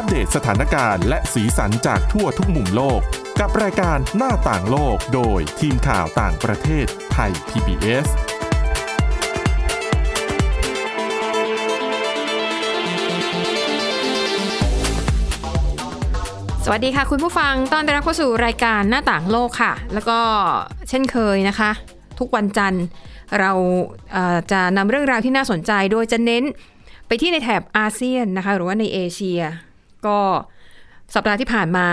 อัปเดตสถานการณ์และสีสันจากทั่วทุกมุมโลก กับรายการหน้าต่างโลกโดยทีมข่าวต่างประเทศไทย PBS สวัสดีค่ะคุณผู้ฟัง ต้อนรับเข้าสู่รายการหน้าต่างโลกค่ะ แล้วก็เช่นเคยนะคะ ทุกวันจันทร์เราจะนำเรื่องราวที่น่าสนใจโดยจะเน้นไปที่ในแถบอาเซียนนะคะ หรือว่าในเอเชีย ก็สัปดาห์ที่ผ่านมา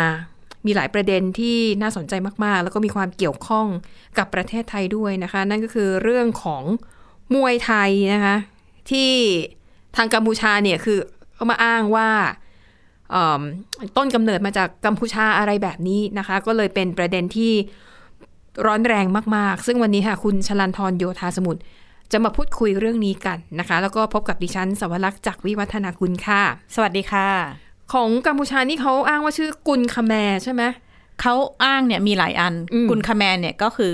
มีหลายประเด็นที่น่าสนใจมาก ๆ แล้วก็มีความเกี่ยวข้องกับประเทศไทยด้วยนะคะ นั่นก็คือเรื่องของมวยไทยนะคะที่ทางกัมพูชาเนี่ยคือเอามาอ้างว่าต้นกำเนิดมาจากกัมพูชาอะไรแบบนี้นะคะ ก็เลยเป็นประเด็นที่ร้อนแรงมาก ๆ ซึ่งวันนี้ค่ะคุณชลันทรโยธาสมุทรจะมาพูดคุยเรื่องนี้กันนะคะ แล้วก็พบกับดิฉันสวรักษ์จากวิวัฒนาคุณค่ะ สวัสดีค่ะ ของกัมพูชานี่เขาอ้างว่าชื่อกุลคาแมใช่ไหมเขาอ้างเนี่ยมีหลายอันอืมกุนคาแมนเนี่ยก็คือ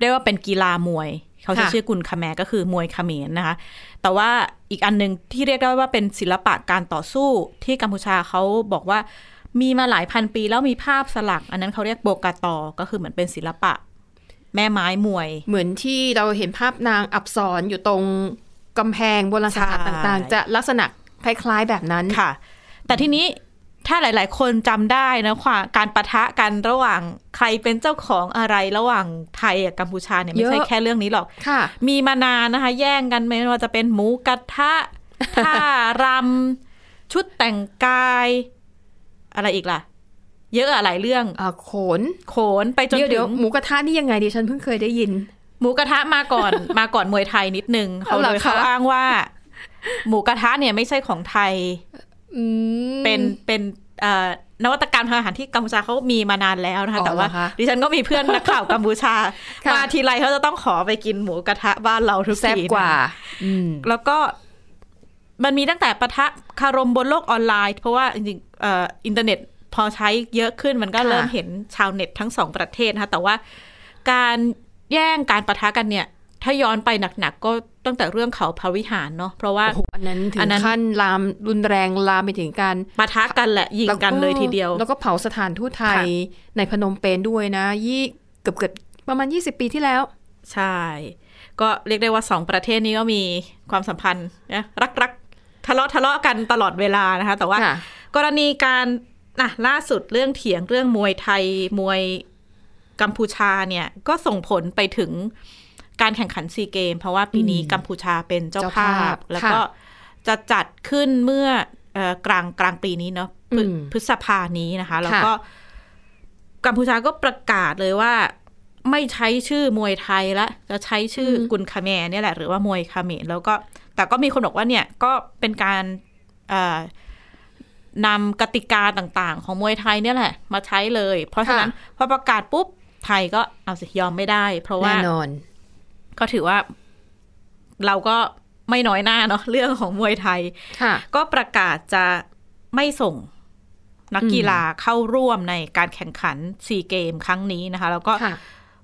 เรียกว่าเป็นกีฬามวยเขาจะค่ะชื่อกุนคาแมก็คือมวยเขมรนะคะ แต่ว่าอีกอันหนึ่งที่เรียกได้ว่าเป็นศิลปะการต่อสู้ที่กัมพูชาเขาบอกว่ามีมาหลายพันปีแล้วมีภาพสลัก อันนั้นเขาเรียกโบกาตอ ก็คือเหมือนเป็นศิลปะ แม่ไม้มวย เหมือนที่เราเห็นภาพนางอับสรอยู่ตรงกำแพงโบราณสถานใช่ต่างๆ จะลักษณะคล้ายๆแบบนั้นค่ะ แต่ทีนี้ถ้าหลาย ๆ คนจำได้นะว่าการประทะกันระหว่างใครเป็นเจ้าของอะไรระหว่างไทยกับกัมพูชาเนี่ยไม่ใช่เยอะแค่เรื่องนี้หรอกค่ะมีมานานนะคะ แย่งกันไม่ว่าจะเป็นหมูกระทะท่ารำชุดแต่งกาย อะไรอีกล่ะ เยอะอะหลายเรื่องอ่าโขนโขนไปจนเดี๋ยวถึเดี๋ยวงหมูกระทะนี่ยังไงดิฉันเพิ่งเคยได้ยิน หมูกระทะมาก่อนมาก่อนมวยไทยนิดนึงเขาเอาเหรเลอยคะเขาอ้างว่า หมูกระทะเนี่ยไม่ใช่ของไทยอืม เป็นเป็นเอ่อนวัตกรรมทางอาหารที่กัมพูชาเขามีมานานแล้วนะคะอ๋อแต่ว่าเหรอคะดิฉันก็มีเพื่อนนักข่าวกัมพูชาค่ะมาทีไรเขาจะต้องขอไปกินหมูกระทะบ้านเราทุกแซ่บทีกว่านะคะอืมแล้วก็มันมีตั้งแต่ปะทะคารมบนโลกออนไลน์ เพราะว่าจริงๆเอ่ออินเทอร์เน็ตพอใช้เยอะขึ้นมันก็ค่ะเริ่มเห็นชาวเน็ตทั้งสองประเทศนะคะแต่ว่าการแย่งการปะทะกันเนี่ย ถ้าย้อนไปหนักๆก็ตั้งแต่เรื่องเขาพระวิหารเนาะเพราะว่าโอ้โหอันนั้นถึอังนนั้นขั้นลามรุนแรงลามไปถึงการปะทะกันแหละยิงกันเลยทีเดียว แล้วก็เผาสถานทูตไทยค่ะในพนมเปญด้วยนะยี่เกือบเกือบประมาณ 20 ปีที่แล้ว ใช่ ก็เรียกได้ว่าสองประเทศนี้ก็มีความสัมพันธ์นะรักๆทะเลาะทะเลาะกันตลอดเวลานะคะ แต่ว่าค่ะกรณีการอะล่าสุดเรื่องเถียงเรื่องมวยไทยมวยกัมพูชาเนี่ยก็ส่งผลไปถึง การแข่งขันซีเกม เพราะว่าปีนี้อืมกัมพูชาเป็นเจ้าเจ้าภาภาพพแล้วค่ะก็จะจัดขึ้นเมื่อเอ่อกลางกลางปีนี้เนาะพฤอืมพฤษภานี้นะคะ แล้วค่ะก็กัมพูชาก็ประกาศเลยว่าไม่ใช้ชื่อมวยไทยละจะใช้ชื่ออกุนคาแมร์เนี่ยแหละหรือว่ามวยคาเขมรแล้วก็แต่ก็มีคนบอกว่าเนี่ยก็เป็นการเอ่อนำกติกาต่าง ๆ ของมวยไทยเนี่ยแหละ มาใช้เลย เพราะฉะนั้นพอประกาศปุ๊บไทยก็เอาสิยอมไม่ได้ เพราะว่าแน่นอน ก็ถือว่าเราก็ไม่น้อยหน้าเนาะเรื่องของมวยไทยค่ะก็ประกาศจะไม่ส่งนักกีฬาเข้าร่วมในการแข่งขันซีเกมครั้งนี้นะคะ แล้วก็ค่ะ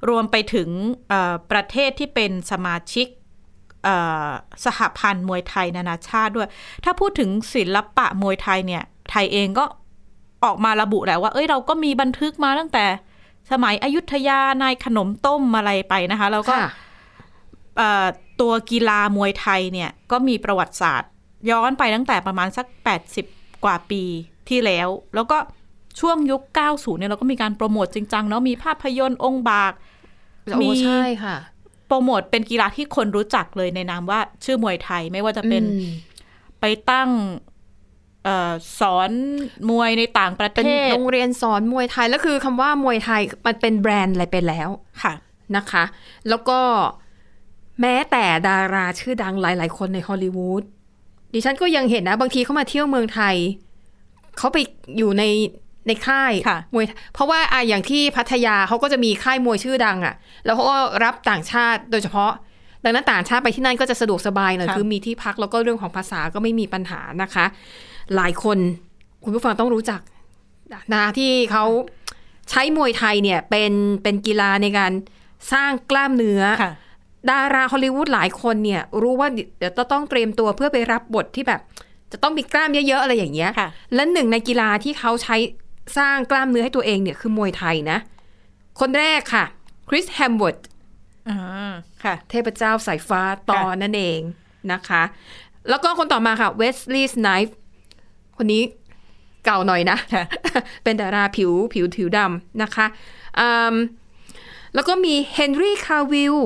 รวมไปถึงเอ่อประเทศที่เป็นสมาชิกเอ่อสหพันธ์มวยไทยนานาชาติด้วย ถ้าพูดถึงศิลปะมวยไทยเนี่ย ไทยเองก็ออกมาระบุแหละว่า เอ้ยเราก็มีบันทึกมาตั้งแต่สมัยอยุธยานายขนมต้มอะไรไปนะคะ แล้วก็ค่ะเอ่อ ตัวกีฬามวยไทยเนี่ยก็มีประวัติศาสตร์ ย้อนไปตั้งแต่ประมาณสัก 80 กว่าปีที่แล้ว แล้วก็ช่วงยุค 90 เนี่ยเราก็มีการโปรโมทจริงจังเนาะมีภาพยนตร์องค์บากโอ้ใช่ค่ะโปรโมทเป็นกีฬาที่คนรู้จักเลยในนามว่าชื่อมวยไทยไม่ว่าจะเป็นอืมไปตั้งเออสอนมวยในต่างประเป็นเทศโรงเรียนสอนมวยไทยแล้วคือคำว่ามวยไทยมันเป็นแบรนด์อะไรไปแล้วค่ะนะคะ แล้วก็ แม้แต่ดาราชื่อดังหลาย ๆ คนในฮอลลีวูดดิฉันก็ยังเห็นนะ บางทีเขามาเที่ยวเมืองไทย เขาไปอยู่ในในค่ายค่ะมวย เพราะว่าอะอย่างที่พัทยาเขาก็จะมีค่ายมวยชื่อดังอะ่ะ แล้วเขาก็รับต่างชาติโดยเฉพาะ ดังนั้นต่างชาติไปที่นั่นก็จะสะดวกสบายหน่อยค่ะคือมีที่พักแล้วก็เรื่องของภาษาก็ไม่มีปัญหานะคะ หลายคนคุณผู้ฟังต้องรู้จักนะที่เขาใช้มวยไทยเนี่ยเป็นเป็นกีฬาในการสร้างกล้ามเนื้อค่ะ ดาราฮอลลีวูดหลายคนเนี่ย รู้ว่าเดี๋ยวจะต้องเตรียมตัวเพื่อไปรับบทที่แบบ จะต้องมีกล้ามเยอะๆอะไรอย่างเงี้ยค่ะและหนึ่งในกีฬาที่เขาใช้สร้างกล้ามเนื้อให้ตัวเองเนี่ยคือมวยไทยนะ คนแรกค่ะคริส เฮมส์เวิร์ธอ่าค่ะเทพเจ้าสายฟ้าธอร์นั่นเองนะคะ แล้วก็คนต่อมาค่ะเวสลีย์สไนปส์คนนี้เก่าหน่อยนะค่ะเป็นดาราผิวผิวผิวดำนะคะอืมแล้วก็มีเฮนรี่คาวิลล์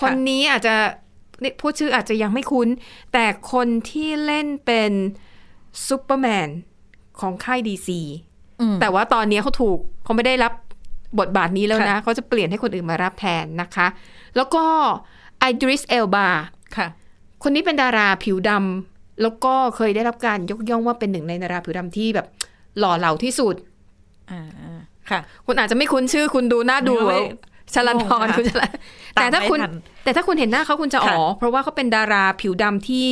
คนนี้อาจจะเนี่ยพูดชื่ออาจจะยังไม่คุ้น แต่คนที่เล่นเป็นซูเปอร์แมนของค่ายดีซีอืมแต่ว่าตอนนี้เขาถูกเขาไม่ได้รับบทบาทนี้แล้วนะ เขาจะเปลี่ยนให้คนอื่นมารับแทนนะคะ แล้วก็ไอดริสเอลบาค่ะ คนนี้เป็นดาราผิวดำแล้วก็เคยได้รับการยกย่องว่าเป็นหนึ่งในดาราผิวดำที่แบบหล่อเหลาที่สุดอ่าค่ะ คุณอาจจะไม่คุ้นชื่อคุณดูหน้าดูไม่ ชลันทรงงค่ะคุณชลันแต่ถ้าคุณตามไม่ทันแต่ถ้าคุณเห็นหน้าเขาคุณจะอ๋อค่ะเพราะว่าเขาเป็นดาราผิวดำที่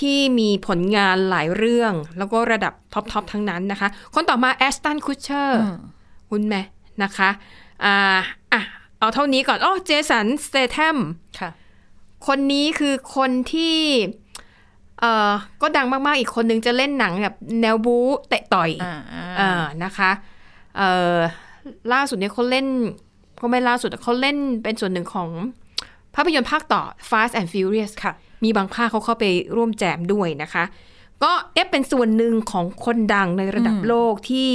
ที่มีผลงานหลายเรื่อง แล้วก็ระดับท็อปท็อปทั้งนั้นนะคะ คนต่อมาแอชตันคุชเชอร์อืมคุณไหมนะคะอ่าอะเอาเท่านี้ก่อนอ๋อเจสันสเตทมค่ะ คนนี้คือคนที่เอ่อก็ดังมากๆ อีกคนนึงจะเล่นหนังแบบแนวบู๊เตะต่อยอ่าอ่านะคะเอ่อล่าสุดเนี่ยเขาเล่น ก็ไม่ล่าสุดเขาเล่นเป็นส่วนหนึ่งของภาพยนตร์ภาคต่อ Fast and Furious ค่ะ มีบางภาคเขาเข้าไปร่วมแจมด้วยนะคะ ก็เอฟเป็นส่วนหนึ่งของคนดังในระดับอืมโลกที่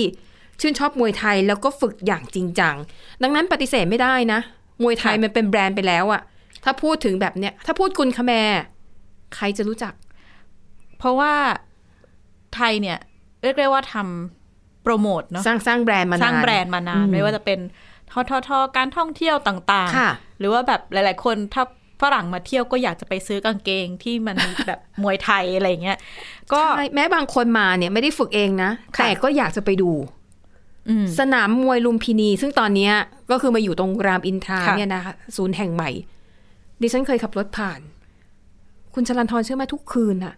ชื่นชอบมวยไทยแล้วก็ฝึกอย่างจริงจัง ดังนั้นปฏิเสธไม่ได้นะ มวยไทยมันเป็นแบรนด์ไปแล้วอะถ้าพูดถึงแบบเนี้ย ถ้าพูดกุนคาแมร์ใครจะรู้จัก เพราะว่าไทยเนี่ย เรียกได้ว่าทำโปรโมทเนาะสร้างสร้างแบรนด์มานานสร้างแบรนด์มานานอืมไม่ว่าจะเป็น ทททการท่องเที่ยวต่างค่ะๆหรือว่าแบบหลาย ๆ คนถ้าฝรั่งมาเที่ยวก็อยากจะไปซื้อกางเกงที่มันแบบมวยไทยอะไรอย่างเงี้ย ก็ใช่แม้บางคนมาเนี่ยไม่ได้ฝึกเองนะค่ะแต่ก็อยากจะไปดูอืมสนามมวยลุมพินี ซึ่งตอนเนี้ยก็คือมาอยู่ตรงรามอินทราค่ะเนี่ยนะคะศูนย์แห่งใหม่ ดิฉันเคยขับรถผ่าน คุณชลันทรเชื่อไหมทุกคืนอะ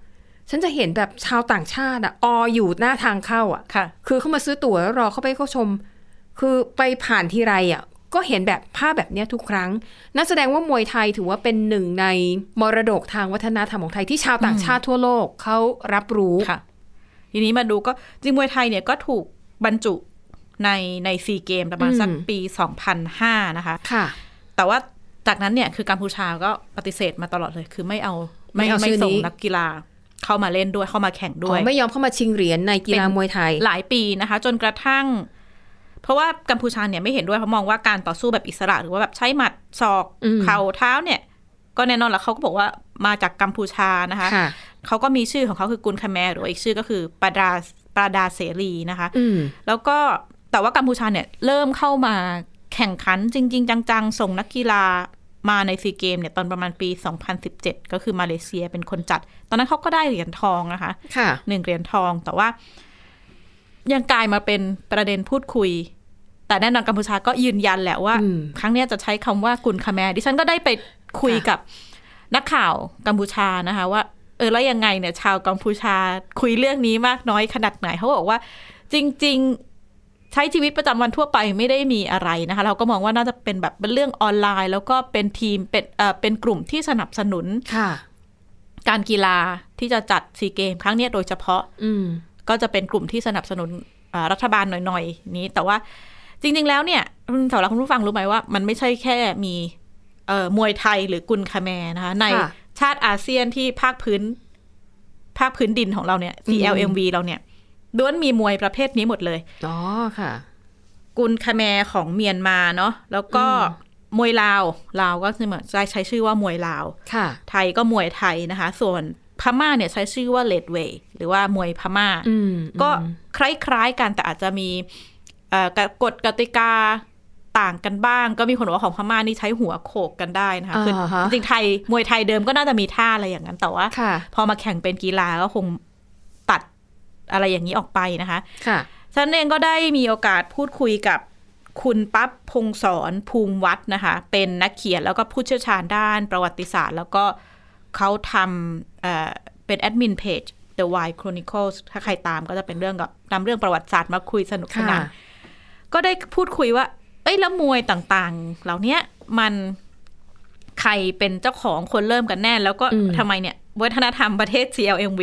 ฉันจะเห็นแบบชาวต่างชาติอะอออยู่หน้าทางเข้าอะค่ะ คือเข้ามาซื้อตั๋วแล้วรอเข้าไปเข้าชม คือไปผ่านทีไรอะก็เห็นแบบภาพแบบเนี้ยทุกครั้ง นั่นแสดงว่ามวยไทยถือว่าเป็นหนึ่งในมรดกทางวัฒนธรรมของไทยที่ชาวต่างชาติทั่วโลกเขารับรู้ค่ะ ทีนี้มาดูก็จริงมวยไทยเนี่ยก็ถูกบรรจุในในซีเกมประมาณอืมสักปี 2005 นะคะค่ะ แต่ว่าจากนั้นเนี่ยคือกัมพูชาก็ปฏิเสธมาตลอดเลย คือไม่เอาไม่เอาชื่อนี้ส่งนักกีฬาเข้ามาเล่นด้วยเข้ามาแข่งด้อ๋วอยไม่ยอมเข้ามาชิงเหรียญในกีฬามวยไทย หลายปีนะคะ จนกระทั่ง เพราะว่ากัมพูชาเนี่ยไม่เห็นด้วยเขามองว่าการต่อสู้แบบอิสระ หรือว่าแบบใช้หมัดศอกอืมเข่าเท้าเนี่ย ก็แน่นอนแล้วเขาก็บอกว่ามาจากกัมพูชานะคะค่ะเขาก็มีชื่อของเขาคือกุนขแมร์หรือว่าอีกชื่อก็คือประดาลประดาลเสรีนะคะอืมแล้วก็แต่ว่ากัมพูชาเนี่ยเริ่มเข้ามาแข่งขันจริง ๆ จังๆ ส่งนักกีฬามาในซีเกมส์เนี่ยตอนประมาณปี 2017 ก็คือมาเลเซียเป็นคนจัด ตอนนั้นเขาก็ได้เหรียญทองนะคะ ค่ะ หนึ่งเหรียญทอง แต่ว่า ยังกลายมาเป็นประเด็นพูดคุย แต่แน่นอนกัมพูชาก็ยืนยันแหละว่าอืมครั้งเนี้ยจะใช้คำว่ากุนขแมร์ดิฉันก็ได้ไปคุยค่ะกับนักข่าวกัมพูชานะคะว่า เออแล้วยังไงเนี่ย ชาวกัมพูชาคุยเรื่องนี้มากน้อยขนาดไหนเขาบอกว่า จริง ๆ ใช้ชีวิตประจำวันทั่วไปไม่ได้มีอะไรนะคะ เราก็มองว่าน่าจะเป็นแบบเป็นเรื่องออนไลน์ แล้วก็เป็นทีมเป็นเอ่อเป็นกลุ่มที่สนับสนุนค่ะ การกีฬาที่จะจัดซีเกม ครั้งเนี้ยโดยเฉพาะ อืมก็จะเป็นกลุ่มที่สนับสนุนอ่ารัฐบาลหน่อยๆนี้ แต่ว่า จริง ๆ แล้วเนี่ยคุณสาวรักคุณผู้ฟังรู้ไหมว่า มันไม่ใช่แค่มีเอ่อมวยไทยหรือกุนคาแมนะคะ ในค่ะชาติอาเซียนที่ภาคพื้น ภาคพื้นดินของเราเนี่ย CLMV เราเนี่ยล้วนมีมวยประเภทนี้หมดเลยอ๋อค่ะ กุนคาแมของเมียนมาเนาะแล้วก็อืมวยลาวลาวก็คือเหมือนใช้ใช้ชื่อว่ามวยลาวค่ะ ไทยก็มวยไทยนะคะ ส่วนพม่าเนี่ยใช้ชื่อว่าเลดเวย์หรือว่ามวยพม่าอืมก็คล้ายๆกันแต่อาจจะมีเอ่อ กฎกติกาต่างกันบ้าง ก็มีคนบอกว่าของพม่านี่ใช้หัวโขกกันได้นะคะคืออ่าฮะจริงๆไทยมวยไทยเดิมก็น่าจะมีท่าอะไรอย่างนั้นแต่ว่าค่ะพอมาแข่งเป็นกีฬาก็คงตัดอะไรอย่างนี้ออกไปนะคะค่ะฉันเองก็ได้มีโอกาสพูดคุยกับคุณปั๊บพงศรภูมิวัฒน์นะคะ เป็นนักเขียนแล้วก็ผู้เชี่ยวชาญด้านประวัติศาสตร์ แล้วก็เขาทำเอ่อเป็นแอดมินเพจ The Wild Chronicles ถ้าใครตามก็จะเป็นเรื่องกับนำเรื่องประวัติศาสตร์มาคุยสนุกสนานค่ะ ก็ได้พูดคุยว่า เอ้ยแล้วมวยต่างๆ เหล่าเนี้ยมันใครเป็นเจ้าของคนเริ่มกันแน่ แล้วก็อืมทำไมเนี่ยวัฒนธรรมประเทศ CLMV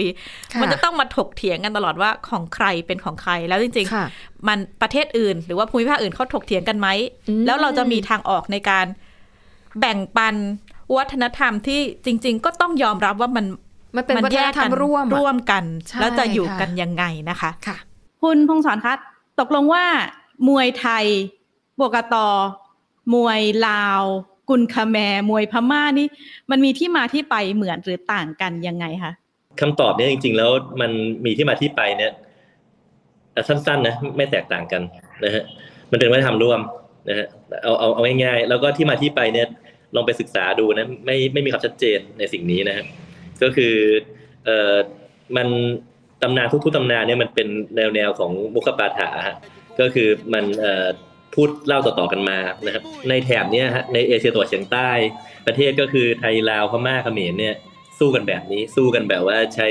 ค่ะมันจะต้องมาถกเถียงกันตลอดว่าของใครเป็นของใครแล้วจริงค่ะๆมันประเทศอื่น หรือว่าภูมิภาคอื่นเขาถกเถียงกันไหมอืมแล้วเราจะมีทางออกในการแบ่งปันวัฒนธรรมที่จริง ๆ ก็ต้องยอมรับว่ามันมันเป็นวัฒนธรรมร่วมอะร่วมกันใช่แล้วจะอยู่ค่ะกันยังไงนะคะ ค่ะ คุณพงศรคะตกลงว่า มวยไทยบวกตอมวยลาว กุนคาแมมวยพม่านี่ มันมีที่มาที่ไปเหมือนหรือต่างกันยังไงคะคำตอบเนี่ยจริง ๆ แล้วมันมีที่มาที่ไปเนี่ยสั้นๆนะไม่แตกต่างกันนะฮะมันเป็นวัฒนธรรมร่วมนะฮะเอาเอาเอาง่ายๆแล้วก็ที่มาที่ไปเนี่ยลองไปศึกษาดูนะไม่ไม่มีความชัดเจนในสิ่งนี้นะฮะก็คือเอ่อมันตำนานทุกๆตำนานเนี่ยมันเป็นแนวแนวของมุขปาฐาฮะ ก็คือมันพูดเล่าต่อๆกันมานะครับในแถบนี้ฮะในเอเชียตะวันเฉียงใต้ ประเทศก็คือไทยลาวพม่าเขมรเนี่ยสู้กันแบบนี้สู้กันแบบว่าใช้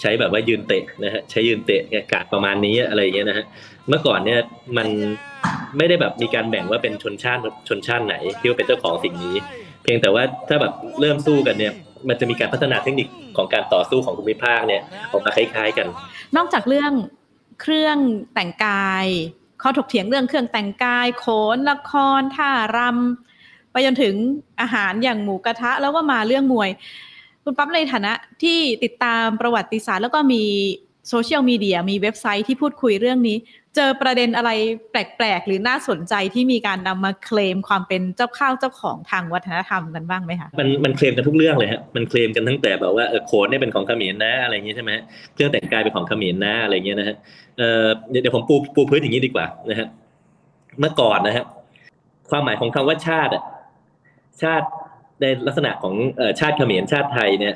ใช้แบบว่ายืนเตะนะฮะใช้ยืนเตะกาดประมาณนี้อะไรอย่างเงี้ยนะฮะเมื่อก่อนเนี่ยมันไม่ได้แบบมีการแบ่งว่าเป็นชนชาติชนชาติไหนที่ว่าเป็นเจ้าของสิ่งนี้ เพียงแต่ว่าถ้าแบบเริ่มสู้กันเนี่ยมันจะมีการพัฒนาเทคนิคของการต่อสู้ของภูมิภาคเนี่ยออกมาคล้ายๆกัน นอกจากเรื่อง เครื่องแต่งกายข้อถกเถียงเรื่องเครื่องแต่งกายโขนละครท่ารำไปจนถึงอาหารอย่างหมูกระทะ แล้วก็มาเรื่องมวย คุณปั๊บในฐานะที่ติดตามประวัติศาสตร์ แล้วก็มีโซเชียลมีเดียมีเว็บไซต์ที่พูดคุยเรื่องนี้ เจอประเด็นอะไรแปลกๆ หรือน่าสนใจที่มีการนำมาเคลมความเป็นเจ้าข้าวเจ้าของทางวัฒนธรรมกันบ้างไหมคะมันมันเคลมกันทุกเรื่องเลยฮะมันเคลมกันตั้งแต่แบบว่าเออโขนเนี่ยเป็นของเขมรนะอะไรอย่างงี้ใช่ไหมเครื่องแต่งกายเป็นของเขมรนะอะไรอย่างเงี้ยนะฮะเออเดี๋ยวผมปูปูพื้นอย่างนี้ดีกว่านะฮะเมื่อก่อนนะฮะความหมายของคำว่าชาติอะชาติในลักษณะของชาติเขมรชาติไทยเนี่ย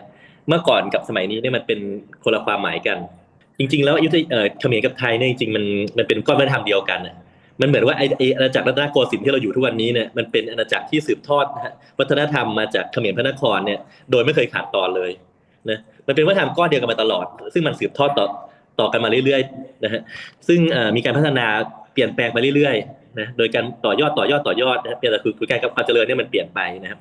เมื่อก่อนกับสมัยนี้เนี่ยมันเป็นคนละความหมายกัน จริง ๆ แล้วอยุธยเอ่อเขมรกับไทยเนี่ยจริงๆมันมันเป็นก้อนวัฒนธรรมเดียวกันอะมันเหมือนว่าไอ้ไอ้อาณาจักรรัตนโกสินทร์ที่เราอยู่ทุกวันนี้เนี่ยมันเป็นอาณาจักรที่สืบทอดนะฮะวัฒนธรรมมาจากเขมรพระนครเนี่ยโดยไม่เคยขาดตอนเลยนะมันเป็นวัฒนธรรมก้อนเดียวกันมาตลอด ซึ่งมันสืบทอดต่อต่อกันมาเรื่อยๆนะฮะซึ่งเอ่อมีการพัฒนาเปลี่ยนแปลงไปเรื่อยๆนะโดยการต่อยอดต่อยอดต่อยอดนะฮะเพียงแต่คือคือการกับความเจริญเนี่ยมันเปลี่ยนไปนะครับ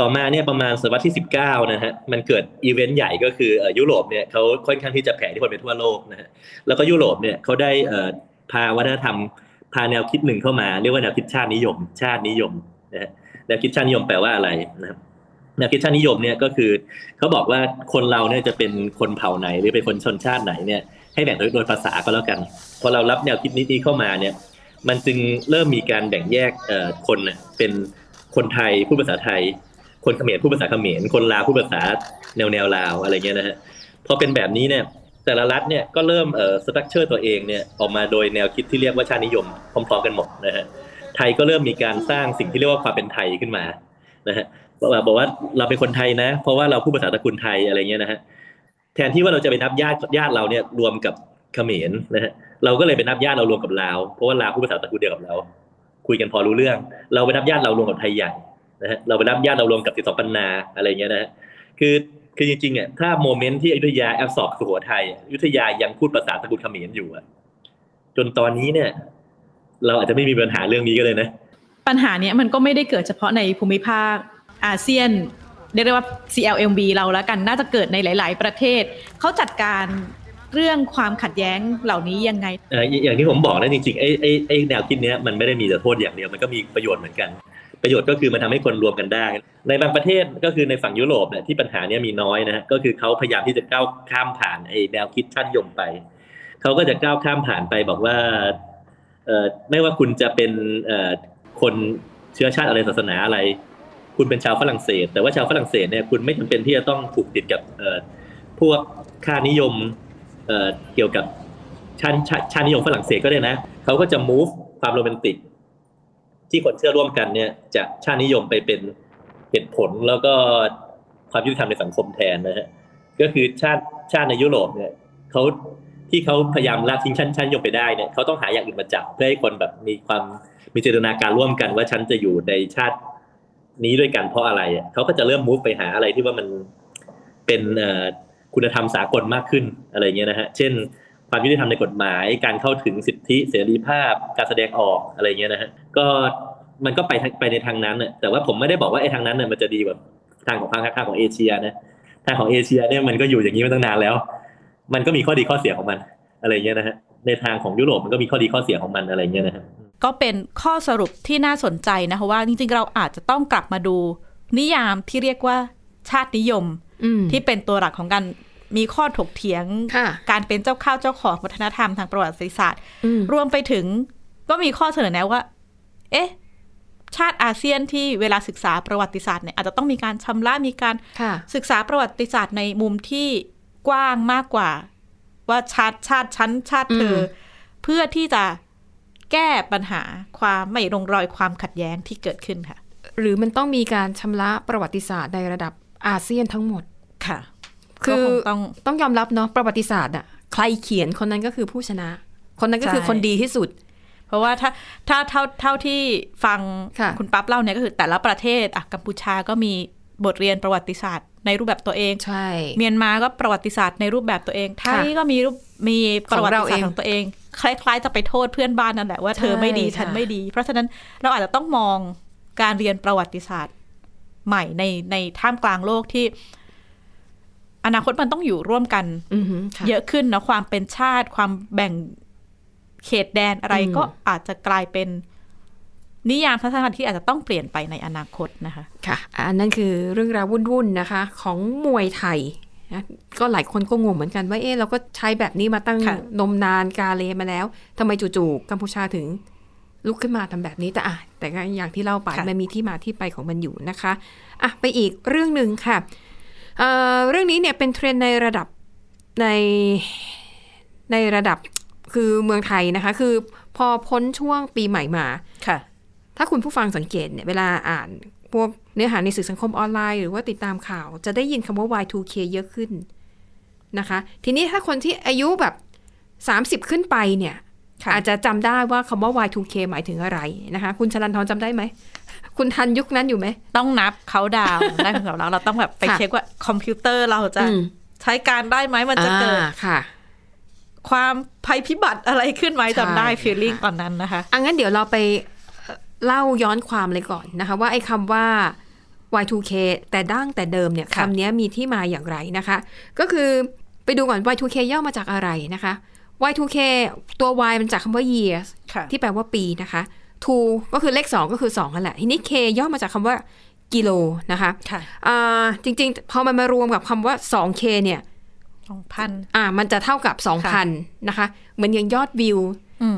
ต่อมาเนี่ยประมาณศตวรรษที่ 19 นะฮะมันเกิดอีเวนต์ใหญ่ก็คือยุโรปเนี่ยเขาค่อนข้างที่จะแผ่อิทธิพลไปทั่วโลกนะฮะแล้วก็ยุโรปเนี่ยเขาได้พาวัฒนธรรมพาแนวคิดหนึ่งเข้ามาเรียกว่าแนวคิดชาตินิยม ชาตินิยมนะฮะแนวคิดชาตินิยมแปลว่าอะไรนะครับแนวคิดชาตินิยมเนี่ยก็คือเขาบอกว่าคนเราเนี่ยจะเป็นคนเผ่าไหนหรือเป็นคนชนชาติไหนเนี่ยให้แบ่งโดยโดยภาษาก็แล้วกันพอเรารับแนวคิดนี้เข้ามาเนี่ยมันจึงเริ่มมีการแบ่งแยกคนเป็นคนไทยพูดภาษาไทย คนเขมรพูดภาษาเขมรคนลาวพูดภาษาแนวแนวลาวอะไรเงี้ยนะฮะพอเป็นแบบนี้เนี่ยแต่ละรัฐเนี่ยก็เริ่มเอ่อสตรัคเจอร์ตัวเองเนี่ยออกมาโดยแนวคิดที่เรียกว่าชาตินิยมพร้อมๆกันหมดนะฮะไทยก็เริ่มมีการสร้างสิ่งที่เรียกว่าความเป็นไทยขึ้นมานะฮะบอกว่าบอกว่าเราเป็นคนไทยนะ เพราะว่าเราพูดภาษาตระกูลไทยอะไรเงี้ยนะฮะแทนที่ว่าเราจะไปนับญาติญาติเราเนี่ยรวมกับเขมรนะฮะเราก็เลยไปนับญาติเรารวมกับลาวเพราะว่าลาวพูดภาษาตระกูลเดียวกับเรา คุยกันพอรู้เรื่อง เราไปนับญาติเรารวมกับไทยใหญ่ นะฮะเราไปนับญาติเรารวมกับติดสองปันนาอะไรเงี้ยนะฮะคือคือจริงๆอะถ้าโมเมนต์ที่อยุธยาแอบสอบสุโขทัยอะอยุธยายังพูดภาษาตระกูลเขมรอยู่อะจนตอนนี้เนี่ย เราอาจจะไม่มีปัญหาเรื่องนี้ก็เลยนะ ปัญหาเนี้ยมันก็ไม่ได้เกิดเฉพาะในภูมิภาคอาเซียนเรียกได้ว่า CLMV เราแล้วกันน่าจะเกิดในหลาย ๆ ประเทศ เขาจัดการเรื่องความขัดแย้งเหล่านี้ยังไงเอ่ออย่างที่ผมบอกนะจริงๆไอ้ไอ้ไอ้แนวคิดเนี้ยมันไม่ได้มีแต่โทษอย่างเดียวมันก็มีประโยชน์เหมือนกัน ประโยชน์ก็คือมันทำให้คนรวมกันได้ ในบางประเทศก็คือในฝั่งยุโรปเนี่ยที่ปัญหาเนี้ยมีน้อยนะฮะก็คือเขาพยายามที่จะก้าวข้ามผ่านไอ้แนวคิดชาตินิยมไปเขาก็จะก้าวข้ามผ่านไปบอกว่าเอ่อไม่ว่าคุณจะเป็นเอ่อคนเชื้อชาติอะไรศาสนาอะไร คุณเป็นชาวฝรั่งเศส แต่ว่าชาวฝรั่งเศสเนี่ยคุณไม่จำเป็นที่จะต้องผูกติดกับเอ่อพวกค่านิยมเอ่อเกี่ยวกับชาติชาติชาตินิยมฝรั่งเศสก็ได้นะเขาก็จะ move ความโรแมนติก ที่คนเชื่อร่วมกันเนี่ยจะชาตินิยมไปเป็นเหตุผลแล้วก็ความยุติธรรมในสังคมแทนนะฮะก็คือชาติชาติในยุโรปเนี่ยเขาที่เขาพยายามละทิ้งชาติชาตินิยมไปได้เนี่ยเขาต้องหาอย่างอื่นมาจับเพื่อให้คนแบบมีความมีเจตนาการร่วมกันว่าฉันจะอยู่ในชาตินี้ด้วยกันเพราะอะไรเขาก็จะเริ่ม move ไปหาอะไรที่ว่ามันเป็นเอ่อคุณธรรมสากลมากขึ้นอะไรเงี้ยนะฮะ เช่น ความยุติธรรมในกฎหมาย การเข้าถึงสิทธิเสรีภาพ การแสดงออกอะไรเงี้ยนะฮะก็มันก็ไปทางไปในทางนั้นน่ะแต่ว่าผมไม่ได้บอกว่าไอ้ทางนั้นน่ะมันจะดีแบบทางของทางทางของเอเชียนะทางของเอเชียเนี่ยมันก็อยู่อย่างนี้มาตั้งนานแล้ว มันก็มีข้อดีข้อเสียของมันอะไรเงี้ยนะฮะในทางของยุโรปมันก็มีข้อดีข้อเสียของมันอะไรเงี้ยนะฮะก็เป็นข้อสรุปที่น่าสนใจนะคะว่าจริงๆเราอาจจะต้องกลับมาดู นิยามที่เรียกว่าชาตินิยมอืมที่เป็นตัวหลักของการ มีข้อถกเถียงค่ะการเป็นเจ้าข้าวเจ้าของวัฒนธรรมทางประวัติศาสตร์อืมรวมไปถึงก็มีข้อเสนอแนะว่า เอ๊ะ ชาติอาเซียนที่เวลาศึกษาประวัติศาสตร์เนี่ยอาจจะต้องมีการชำระมีการค่ะศึกษาประวัติศาสตร์ในมุมที่กว้างมากกว่า ว่าชาติชาติชั้นชาติเธออมเพื่อที่จะแก้ปัญหาความไม่ลงรอยความขัดแย้งที่เกิดขึ้นค่ะ หรือมันต้องมีการชำระประวัติศาสตร์ในระดับอาเซียนทั้งหมดค่ะ คือก็งต้องต้องยอมรับเนาะประวัติศาสตร์อะใครเขียนคนนั้นก็คือผู้ชนะ คนนั้นก็คือใช่คนดีที่สุด เพราะว่าถ้าถ้าเท่าเท่าที่ฟังค่ะณปั๊บเล่าเนี่ยก็คือแต่ละประเทศอะกัมพูชาก็มีบทเรียนประวัติศาสตร์ ในรูปแบบตัวเองใช่ เมียนมาก็ประวัติศาสตร์ในรูปแบบตัวเองไทยก็มีรูปมีประวัติศาสตร์ของตัวเอง คล้าย ๆ จะไปโทษเพื่อนบ้านนั่นแหละว่าเธอไม่ดีใช่ฉันค่ะไม่ดี เพราะฉะนั้นเราอาจจะต้องมองการเรียนประวัติศาสตร์ใหม่ในในท่ามกลางโลกที่ อนาคตมันต้องอยู่ร่วมกันอือหือค่ะเยอะขึ้นนะความเป็นชาติ ความแบ่งเขตแดนอะไรอืมก็อาจจะกลายเป็นนิยามทัศนคติที่อาจจะต้องเปลี่ยนไปในอนาคตนะคะ ค่ะ อันนั้นคือเรื่องราววุ่นๆนะคะ ของมวยไทยนะก็หลายคนก็งงเหมือนกันว่าเอ๊ะเราก็ใช้แบบนี้มาตั้งค่ะนมนานกาเลมาแล้วทำไมจู่ๆกัมพูชาถึงลุกขึ้นมาทำแบบนี้แต่อะแต่ก็อย่างที่เล่าไปค่ะมันมีที่มาที่ไปของมันอยู่นะคะอะไปอีกเรื่องหนึ่งค่ะ เอ่อเรื่องนี้เนี่ยเป็นเทรนด์ในระดับในในระดับคือเมืองไทยนะคะ คือพอพ้นช่วงปีใหม่มาค่ะ ถ้าคุณผู้ฟังสังเกตเนี่ยเวลาอ่านพวกเนื้อหาในสื่อสังคมออนไลน์ หรือว่าติดตามข่าว จะได้ยินคำว่า Y2K เยอะขึ้นนะคะ ทีนี้ถ้าคนที่อายุแบบ 30 ขึ้นไปเนี่ยค่ะ อาจจะจำได้ว่าคำว่า Y2K หมายถึงอะไรนะคะ คุณชลันทรจำได้ไหม คุณทันยุคนั้นอยู่ไหม ต้องนับเขาดาวน์ได้สำหรับเราเราต้องแบบไปค่ะเช็คว่าคอมพิวเตอร์เราจะอืมใช้การได้ไหมมันจะเกิดอ่าค่ะ ความภัยพิบัติอะไรขึ้นไหมใช่จำได้ฟีลลิ่งค่ะตอนนั้นนะคะอังั้นเดี๋ยวเราไปเอ่อเล่าย้อนความเลยก่อนนะคะ ว่าไอ้คำว่า Y2K แต่ดั้งแต่เดิมเนี่ยค่ะคำนี้มีที่มาอย่างไรนะคะ ก็คือไปดูก่อน Y2K ย่อมาจากอะไรนะคะ Y2K ตัว Y มันจากคำว่า years ค่ะที่แปลว่าปีนะคะ2ก็คือเลข 2 ก็คือ2นั่นแหละ ทีนี้ K ย่อมาจากคำว่ากิโลนะคะค่ะอ่าจริง ๆ พอมันมารวมกับคำว่า 2K เนี่ยสองพันอ่า มันจะเท่ากับค่ะ2,000 นะคะ เหมือนอย่างยอดวิว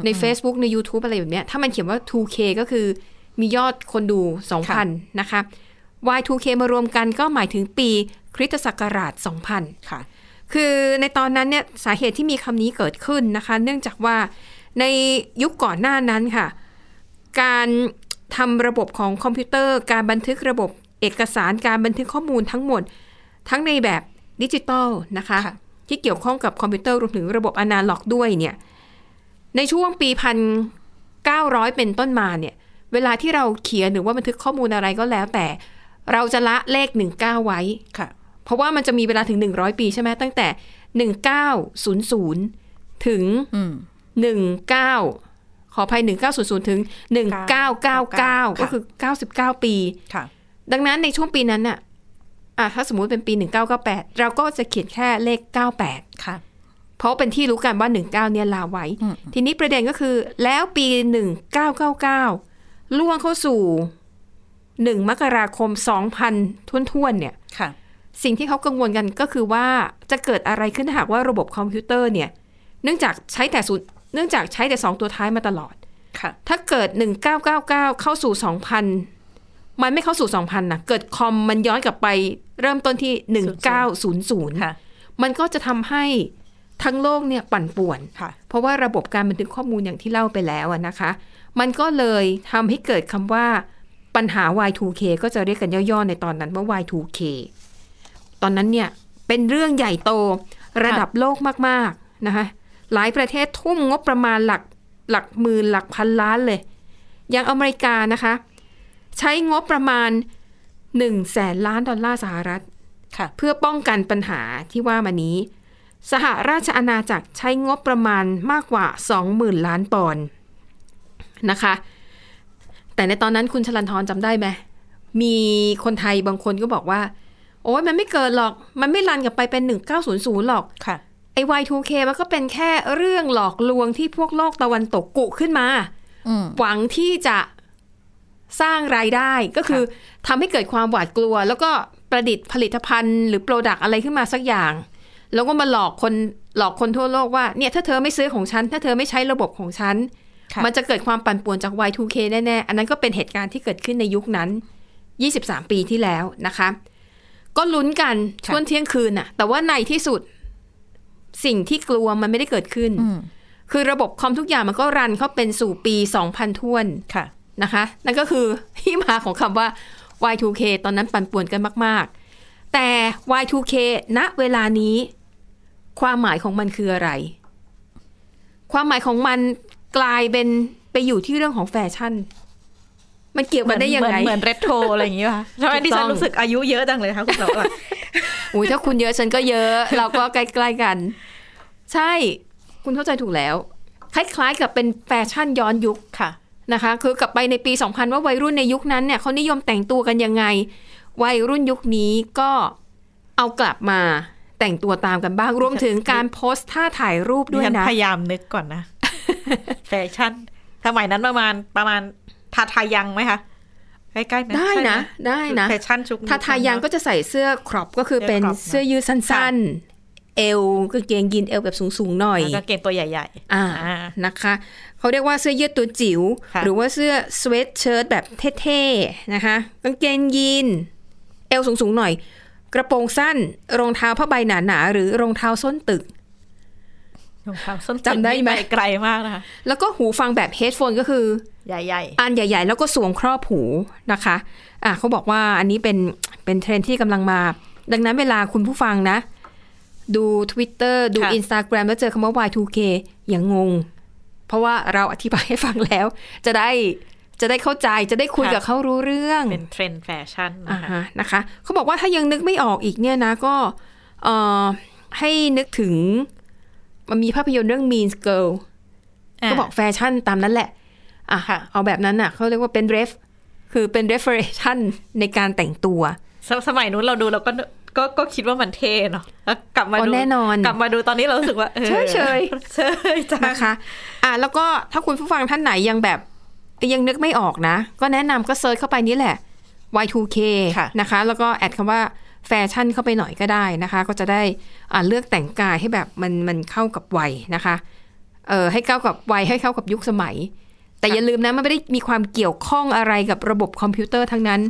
ใน Facebook ใน YouTube อะไรแบบเนี้ย ถ้ามันเขียนว่า 2K ก็คือมียอดคนดู 2,000 นะคะ Y2K มารวมกันก็หมายถึงปีคริสตศักราช 2000 ค่ะ คือในตอนนั้นเนี่ยสาเหตุที่มีคำนี้เกิดขึ้นนะคะ เนื่องจากว่าในยุคก่อนหน้านั้นค่ะ การทำระบบของคอมพิวเตอร์ การบันทึกระบบเอกสารการบันทึกข้อมูลทั้งหมด ทั้งในแบบดิจิตอลนะคะค่ะที่เกี่ยวข้องกับคอมพิวเตอร์รวมถึงระบบอนาล็อกด้วยเนี่ยในช่วงปีพันเก้าร้อยเป็นต้นมาเนี่ยเวลาที่เราเขียนหรือว่าบันทึกข้อมูลอะไรก็แล้วแต่ เราจะละเลขหนึ่งเก้าไว้ค่ะ เพราะว่ามันจะมีเวลาถึง 100 ปีใช่ไหมตั้งแต่ 1900 ถึงอืม19 ขออภัย 1900 ถึง 1999 ก็คือ 99 ปีค่ะดังนั้นในช่วงปีนั้นน่ะอะถ้าสมมุติเป็นปี 1998 เราก็จะเขียนแค่เลข 98 ค่ะ เพราะเป็นที่รู้กันว่า 19 เนี่ยลาไว้อืมทีนี้ประเด็นก็คือ แล้วปี 1999 ล่วงเข้าสู่ 1 มกราคม 2000 ท้วนๆ เนี่ย ค่ะ สิ่งที่เขากังวลกันก็คือว่าจะเกิดอะไรขึ้นถ้าหากว่าระบบคอมพิวเตอร์เนี่ย เนื่องจากใช้แต่ศูนย์เนื่องจากใช้แต่สองตัวท้ายมาตลอดค่ะ ถ้าเกิด1999เข้าสู่2000มันไม่เข้าสู่2000นะเกิดคอมมันย้อนกลับไปเริ่มต้นที่1900ค่ะมันก็จะทำให้ทั้งโลกเนี่ยปั่นป่วนค่ะเพราะว่าระบบการบันทึกข้อมูลอย่างที่เล่าไปแล้วอะนะคะ มันก็เลยทำให้เกิดคำว่าปัญหา Y2K ก็จะเรียกกันย่อๆในตอนนั้นว่า Y2K ตอนนั้นเนี่ยเป็นเรื่องใหญ่โตระดับโลกมากๆนะคะหลายประเทศทุ่มงบประมาณหลักหลักหมื่นหลักพันล้านเลย อย่างอเมริกานะคะ ใช้งบประมาณ1แสนล้านดอลลาร์สหรัฐค่ะเพื่อป้องกันปัญหาที่ว่ามานี้ สหราชอาณาจักรใช้งบประมาณมากกว่า 20,000 ล้านปอนด์นะคะ แต่ในตอนนั้นคุณชลันทรจำได้ไหมมีคนไทยบางคนก็บอกว่า โอ้ยมันไม่เกิดหรอก มันไม่รันกลับไปเป็น 1900 หรอก ค่ะ ไอ้ Y2K มันก็เป็นแค่เรื่องหลอกลวงที่พวกโลกตะวันตกกุขึ้นมาอืมหวังที่จะสร้างรายได้ก็คือทำให้เกิดความหวาดกลัว แล้วก็ประดิษฐ์ผลิตภัณฑ์ หรือโปรดักอะไรขึ้นมาสักอย่าง แล้วก็มาหลอกคนหลอกคนทั่วโลกว่าเนี่ยถ้าเธอไม่ซื้อของฉัน ถ้าเธอไม่ใช้ระบบของฉันค่ะมันจะเกิดความปั่นป่วนจาก Y2K แน่ๆ อันนั้นก็เป็นเหตุการณ์ที่เกิดขึ้นในยุคนั้น 23 ปีที่แล้วนะคะ ก็ลุ้นกันช่วงเที่ยงคืนน่ะ แต่ว่าในที่สุด สิ่งที่กลัวมันไม่ได้เกิดขึ้นอืมคือระบบคอมทุกอย่างมันก็รันเข้าเป็นสู่ปี2000ท้วนค่ะนะคะ นั่นก็คือที่มาของคำว่า Y2K ตอนนั้นปั่นป่วนกันมาก ๆ แต่ Y2K ณเวลานี้ ความหมายของมันคืออะไร ความหมายของมันกลายเป็นไปอยู่ที่เรื่องของแฟชั่น มันเกี่ยวกันได้ยังไงเหมือนเหมือนเรโทรอะไรอย่างงี้ป่ะทำไมถูกต้องดิฉันรู้สึกอายุเยอะจังเลยคะคุณสาวรักษ์อุ้ยถ้าคุณเยอะฉันก็เยอะ เราก็ใกล้ๆกัน ใช่คุณเข้าใจถูกแล้ว คล้ายๆกับเป็นแฟชั่นย้อนยุคค่ะนะคะ คือกลับไปในปี 2000 ว่าวัยรุ่นในยุคนั้นเนี่ยเขานิยมแต่งตัวกันยังไง วัยรุ่นยุคนี้ก็เอากลับมาแต่งตัวตามกันบ้าง รวมถึงการโพสต์ท่าถ่ายรูปดิด้วยฉันนะ พยายามนึกก่อนนะ แฟชั่นสมัยนั้นประมาณประมาณ ทาทายังไหมคะใกล้ๆไหมได้ใช่หมนะ ได้นะแฟชั่นชุกนี้ถ้าทายังก็จะใส่เสื้อครอปก็คือเป็นเสื้อ crop เสื้อยืดสั้นๆ เอวกางเกงยีนเอวแบบสูงๆหน่อยแล้วก็เกงตัวใหญ่อ่าอ่านะคะ เขาเรียกว่าเสื้อยืดตัวจิ๋วค่ะหรือว่าเสื้อสเวตเชิ้ตแบบเท่ๆนะคะกางเกงยีนเอวสูงๆหน่อย กระโปรงสั้นรองเท้าผ้าใบหนาๆหรือรองเท้าส้นตึกๆ รองเท้าส้นจำได้ไหมปไกลมากนะคะ แล้วก็หูฟังแบบ headphone ก็คือ ใหญ่อันใหญ่ ๆ แล้วก็สวมครอบหูนะคะ อะเขาบอกว่าอันนี้เป็นเป็นเทรนด์ที่กำลังมา ดังนั้นเวลาคุณผู้ฟังนะ ดู Twitter ดู Instagram แล้วเจอคำว่า Y2K อย่างงง เพราะว่าเราอธิบายให้ฟังแล้ว จะได้จะได้เข้าใจจะได้คุยกับเขารู้เรื่องๆเป็นเทรนด์แฟชั่นอ่านะคะฮะนะคะเขาบอกว่าถ้ายังนึกไม่ออกอีกเนี่ยนะก็เอ่อให้นึกถึง มันมีภาพยนตร์เรื่อง Mean Girl ก็บอกแฟชั่นตามนั้นแหละอะค่ะเอาแบบนั้นอะเขาเรียกว่าเป็น ref คือเป็น reference ในการแต่งตัวสสมัยนู้นเราดูเราก็ก็ก็คิดว่ามันเท่เนาะแล้วกลับมาอ๋อดูแน่นอน กลับมาดูตอนนี้เรารู้สึกว่าเออเชยเชยจังนะคะอะแล้วก็ถ้าคุณผู้ฟังท่านไหนยังแบบ ยังนึกไม่ออกนะ ก็แนะนำก็ search เข้าไปนี่แหละ Y2K ค่ะนะคะ แล้วก็ add คำว่า แฟชั่นเข้าไปหน่อยก็ได้นะคะ ก็จะได้อ่าเลือกแต่งกายให้แบบมันมันเข้ากับวัยนะคะเออให้เข้ากับวัยให้เข้ากับยุคสมัย แต่อย่าลืมนะมันไม่ได้มีความเกี่ยวข้องอะไรกับระบบคอมพิวเตอร์ทั้งนั้น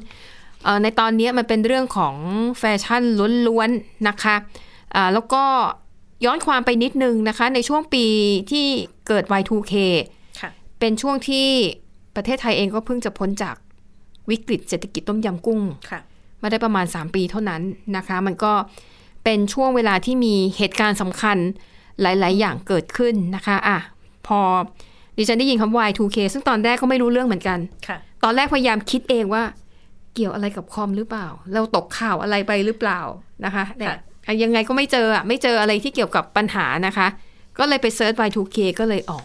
เออในตอนนี้มันเป็นเรื่องของแฟชั่นล้วนๆนะคะอ่าแล้วก็ย้อนความไปนิดนึงนะคะ ในช่วงปีที่เกิด Y2K ค่ะเป็นช่วงที่ประเทศไทยเองก็เพิ่งจะพ้นจากวิกฤตเศรษฐกิจต้มยำกุ้งค่ะ มาได้ประมาณ 3 ปีเท่านั้นนะคะ มันก็เป็นช่วงเวลาที่มีเหตุการณ์สำคัญหลาย ๆ อย่างเกิดขึ้นนะคะอะพอดิฉันได้ยินคำว่า Y2K ซึ่งตอนแรกก็ไม่รู้เรื่องเหมือนกันค่ะตอนแรกพยายามคิดเองว่าเกี่ยวอะไรกับคอมหรือเปล่า เราตกข่าวอะไรไปหรือเปล่านะคะเนี่ยค่ะอะยังไงก็ไม่เจออะไม่เจออะไรที่เกี่ยวกับปัญหานะคะ ก็เลยไป search Y2K ก็เลยอ๋อ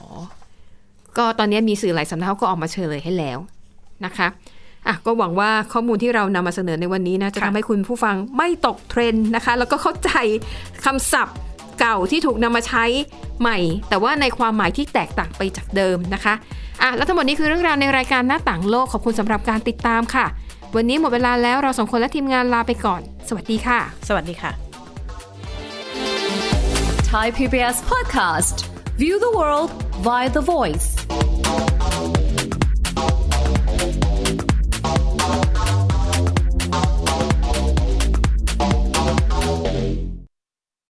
ก็ตอนนี้มีสื่อหลายสำนักเขาก็ออกมาเฉลยให้แล้วนะคะ อะก็หวังว่าข้อมูลที่เรานำมาเสนอในวันนี้นะจะค่ะทำให้คุณผู้ฟังไม่ตกเทรนด์นะคะ แล้วก็เข้าใจคำศัพท์เก่าที่ถูกนำมาใช้ใหม่ แต่ว่าในความหมายที่แตกต่างไปจากเดิมนะคะอะแล้วทั้งหมดนี้คือเรื่องราวในรายการหน้าต่างโลกขอบคุณสำหรับการติดตามค่ะ วันนี้หมดเวลาแล้วเราสองคนและทีมงานลาไปก่อน สวัสดีค่ะ สวัสดีค่ะ Thai PBS podcast. View the world via the voice.